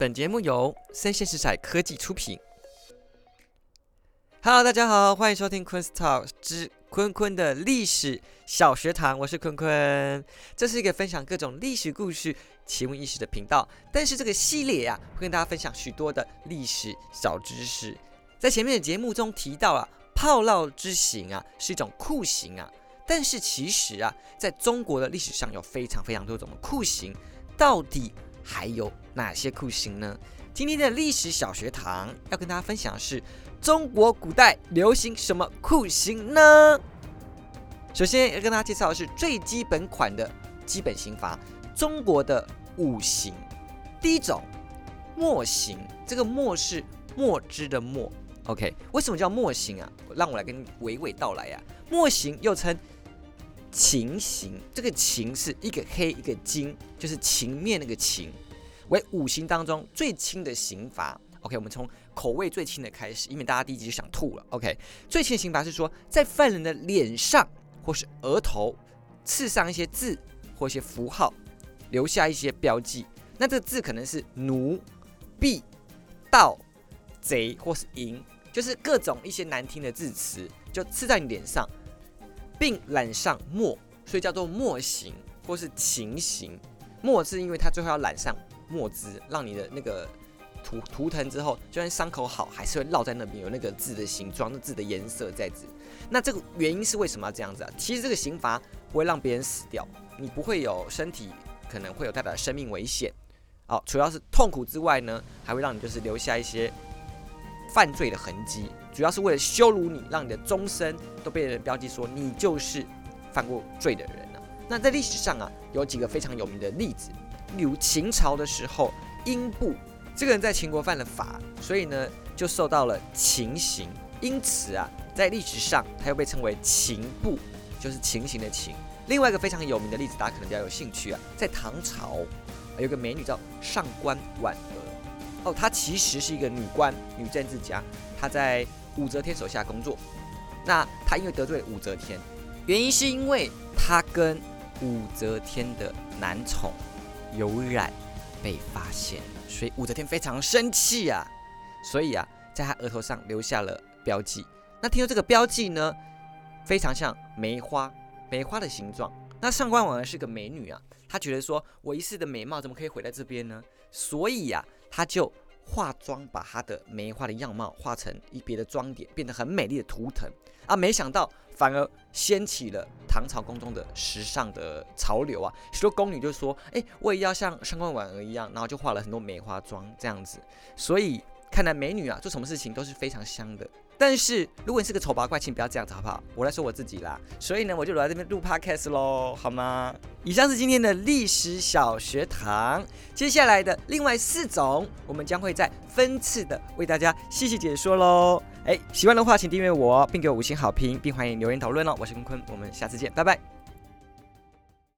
本节目由生鲜食材科技出品。Hello，大家好，欢迎收听昆 Talk 之坤坤的历史小学堂，我是坤坤。这是一个分享各种历史故事、奇闻异事的频道。但是这个系列呀，会跟大家分享许多的历史小知识。在前面的节目中提到啊，炮烙之刑啊是一种酷刑啊。但是其实啊，在中国的历史上有非常非常多种的酷刑，到底还有哪些酷刑呢？今天的历史小学堂要跟大家分享的是中国古代流行什么酷刑呢？首先要跟大家介绍的是最基本款的基本刑罚——中国的五刑。第一种，墨刑。这个墨是墨汁的墨。OK，为什么叫墨刑啊？让我来跟你娓娓道来呀。墨刑又称。情刑，这个情是一个黑一个金，就是情面那个情，为五行当中最轻的刑罚。OK，我们从口味最轻的开始，以免大家第一集就想吐了。OK，最轻的刑罚是说，在犯人的脸上或是额头刺上一些字或一些符号，留下一些标记。那这字可能是奴、婢、盗、贼或是淫，就是各种一些难听的字词，就刺在你脸上。并染上墨，所以叫做墨刑或是情刑。墨是因为它最后要染上墨汁，让你的那个涂涂腾之后，就算伤口好，还是会烙在那边，有那个字的形状、那字的颜色在字。那这个原因是为什么要这样子啊？其实这个刑罚不会让别人死掉，你不会有身体可能会有代表生命危险。好，主要是痛苦之外呢，还会让你就是留下一些。犯罪的痕迹，主要是为了羞辱你，让你的终身都被人标记说你就是犯过罪的人了。那在历史上啊，有几个非常有名的例子，例如秦朝的时候，英布这个人在秦国犯了法，所以呢就受到了秦刑，因此啊，在历史上他又被称为秦布，就是秦刑的秦。另外一个非常有名的例子，大家可能比较有兴趣啊，在唐朝有个美女叫上官婉儿。哦，她其实是一个女官、女政治家，她在武则天手下工作。那她因为得罪了武则天，原因是因为她跟武则天的男宠有染被发现，所以武则天非常生气啊。所以啊，在她额头上留下了标记。那听说这个标记呢，非常像梅花，梅花的形状。那上官婉儿是个美女啊，她觉得说我一世的美貌怎么可以毁在这边呢？所以呀。他就化妆，把他的梅花的样貌画成一别的妆点，变得很美丽的图腾啊！没想到反而掀起了唐朝宫中的时尚的潮流啊！许多宫女就说：“哎，我也要像上官婉儿一样。”然后就画了很多梅花妆这样子。所以看来美女啊，做什么事情都是非常香的。但是如果你是个丑八怪，请不要这样子好不好？我来说我自己啦，所以呢，我就来这边录 podcast 喽，好吗？以上是今天的历史小学堂，接下来的另外四种，我们将会在分次的为大家细细解说喽。哎，喜欢的话请订阅我，并给我五星好评，并欢迎留言讨论哦。我是坤坤，我们下次见，拜拜。